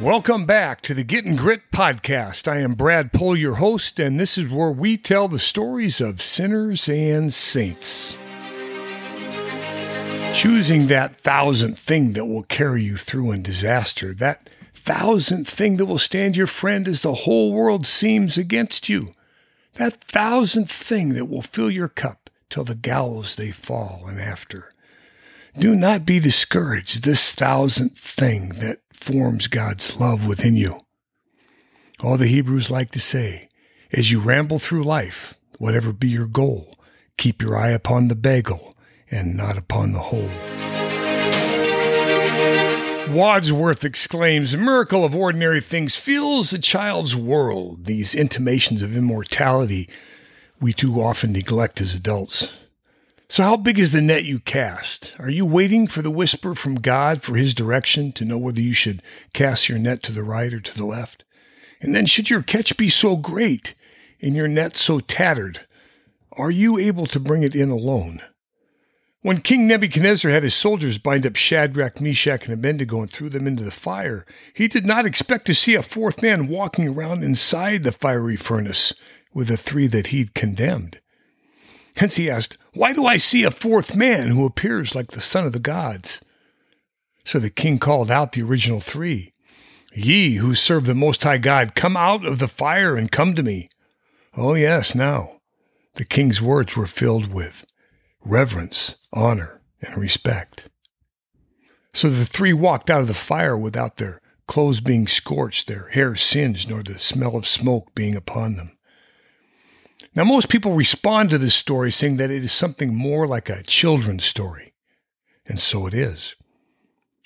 Welcome back to the Getting Grit podcast. I am Brad Pull, your host, and this is where we tell the stories of sinners and saints. Choosing that thousandth thing that will carry you through in disaster, that thousandth thing that will stand your friend as the whole world seems against you, that thousandth thing that will fill your cup till the gallows they fall and after. Do not be discouraged, this thousandth thing that forms God's love within you. All the Hebrews like to say, as you ramble through life, whatever be your goal, keep your eye upon the bagel and not upon the hole. Wordsworth exclaims, A miracle of ordinary things fills a child's world. These intimations of immortality we too often neglect as adults. So, how big is the net you cast? Are you waiting for the whisper from God for his direction to know whether you should cast your net to the right or to the left? And then, should your catch be so great and your net so tattered, are you able to bring it in alone? When King Nebuchadnezzar had his soldiers bind up Shadrach, Meshach, and Abednego and threw them into the fire, he did not expect to see a fourth man walking around inside the fiery furnace with the three that he'd condemned. Hence he asked, Why do I see a fourth man who appears like the son of the gods? So the king called out the original three Ye who serve the Most High God, come out of the fire and come to me. Oh, yes, now. The king's words were filled with reverence, honor, and respect. So the three walked out of the fire without their clothes being scorched, their hair singed, nor the smell of smoke being upon them. Now, most people respond to this story saying that it is something more like a children's story. And so it is.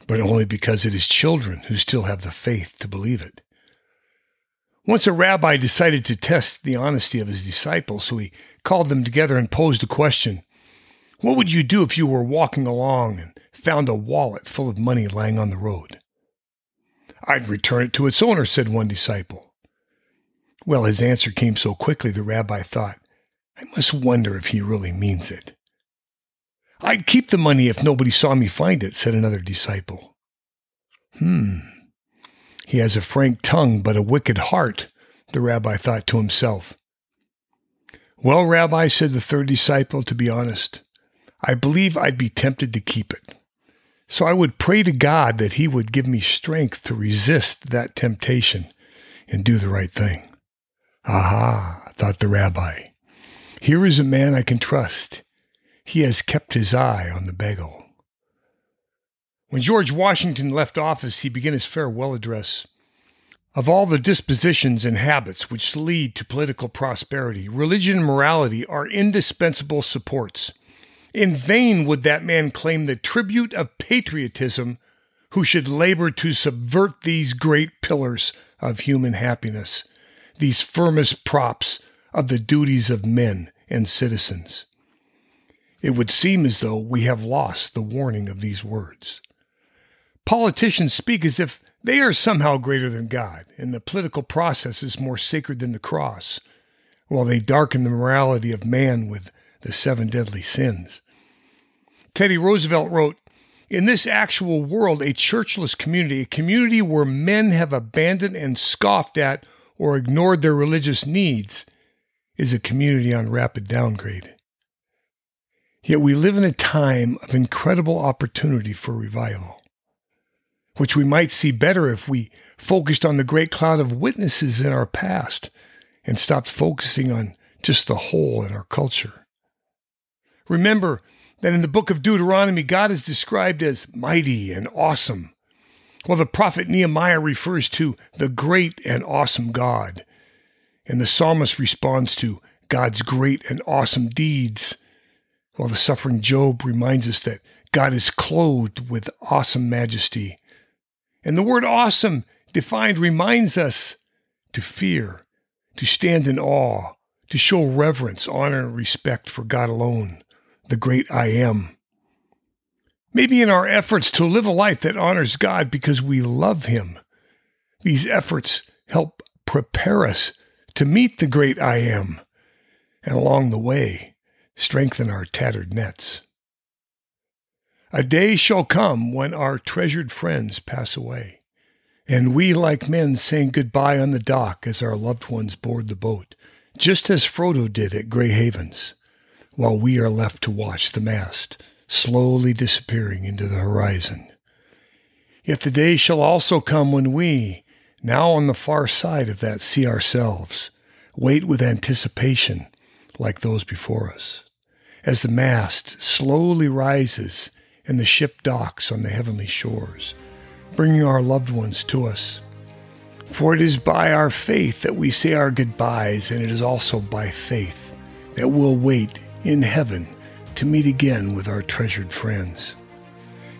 But only because it is children who still have the faith to believe it. Once a rabbi decided to test the honesty of his disciples, so he called them together and posed a question What would you do if you were walking along and found a wallet full of money lying on the road? I'd return it to its owner, said one disciple. Well, his answer came so quickly the rabbi thought, I must wonder if he really means it. I'd keep the money if nobody saw me find it, said another disciple. Hmm. He has a frank tongue, but a wicked heart, the rabbi thought to himself. Well, Rabbi, said the third disciple, to be honest, I believe I'd be tempted to keep it. So I would pray to God that He would give me strength to resist that temptation and do the right thing. Aha, thought the rabbi. Here is a man I can trust. He has kept his eye on the bagel. When George Washington left office, he began his farewell address. Of all the dispositions and habits which lead to political prosperity, religion and morality are indispensable supports. In vain would that man claim the tribute of patriotism who should labor to subvert these great pillars of human happiness these firmest props of the duties of men and citizens. It would seem as though we have lost the warning of these words. Politicians speak as if they are somehow greater than God, and the political process is more sacred than the cross, while they darken the morality of man with the seven deadly sins. Teddy Roosevelt wrote, in this actual world, a churchless community, a community where men have abandoned and scoffed at or ignored their religious needs is a community on rapid downgrade. Yet we live in a time of incredible opportunity for revival, which we might see better if we focused on the great cloud of witnesses in our past and stopped focusing on just the hole in our culture. Remember that in the book of Deuteronomy, God is described as mighty and awesome, well, the prophet Nehemiah refers to the great and awesome God, and the psalmist responds to God's great and awesome deeds, while the suffering Job reminds us that God is clothed with awesome majesty. And the word awesome defined reminds us to fear, to stand in awe, to show reverence, honor, and respect for God alone, the great I am. Maybe in our efforts to live a life that honors God because we love Him, these efforts help prepare us to meet the great I am, and along the way, strengthen our tattered nets. A day shall come when our treasured friends pass away, And we, like men, saying goodbye on the dock as our loved ones board the boat, just as Frodo did at Grey Havens, while we are left to watch the mast slowly disappearing into the horizon. Yet the day shall also come when we, now on the far side of that sea ourselves, wait with anticipation like those before us, as the mast slowly rises and the ship docks on the heavenly shores, bringing our loved ones to us. For it is by our faith that we say our goodbyes, and it is also by faith that we'll wait in heaven to meet again with our treasured friends.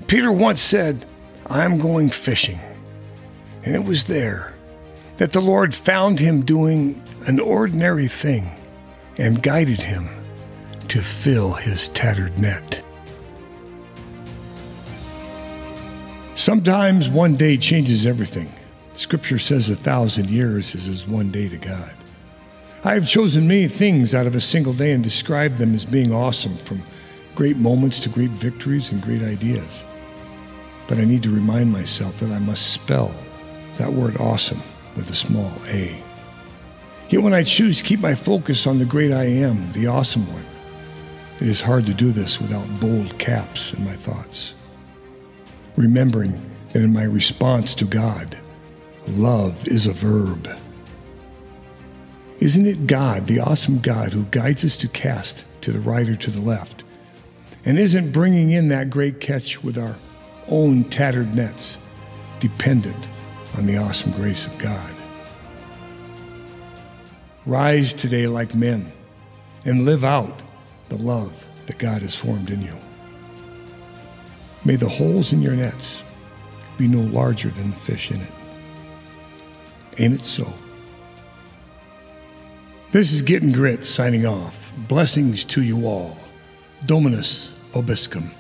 Peter once said, I'm going fishing. And it was there that the Lord found him doing an ordinary thing and guided him to fill his tattered net. Sometimes one day changes everything. Scripture says a thousand years is as one day to God. I have chosen many things out of a single day and described them as being awesome, from great moments to great victories and great ideas. But I need to remind myself that I must spell that word awesome with a small a. Yet when I choose to keep my focus on the great I am, the awesome one, it is hard to do this without bold caps in my thoughts. Remembering that in my response to God, love is a verb. Isn't it God, the awesome God, who guides us to cast to the right or to the left, and isn't bringing in that great catch with our own tattered nets, dependent on the awesome grace of God. Rise today like men and live out the love that God has formed in you. May the holes in your nets be no larger than the fish in it. Ain't it so? This is Getting Grit signing off. Blessings to you all. Dominus Vobiscum.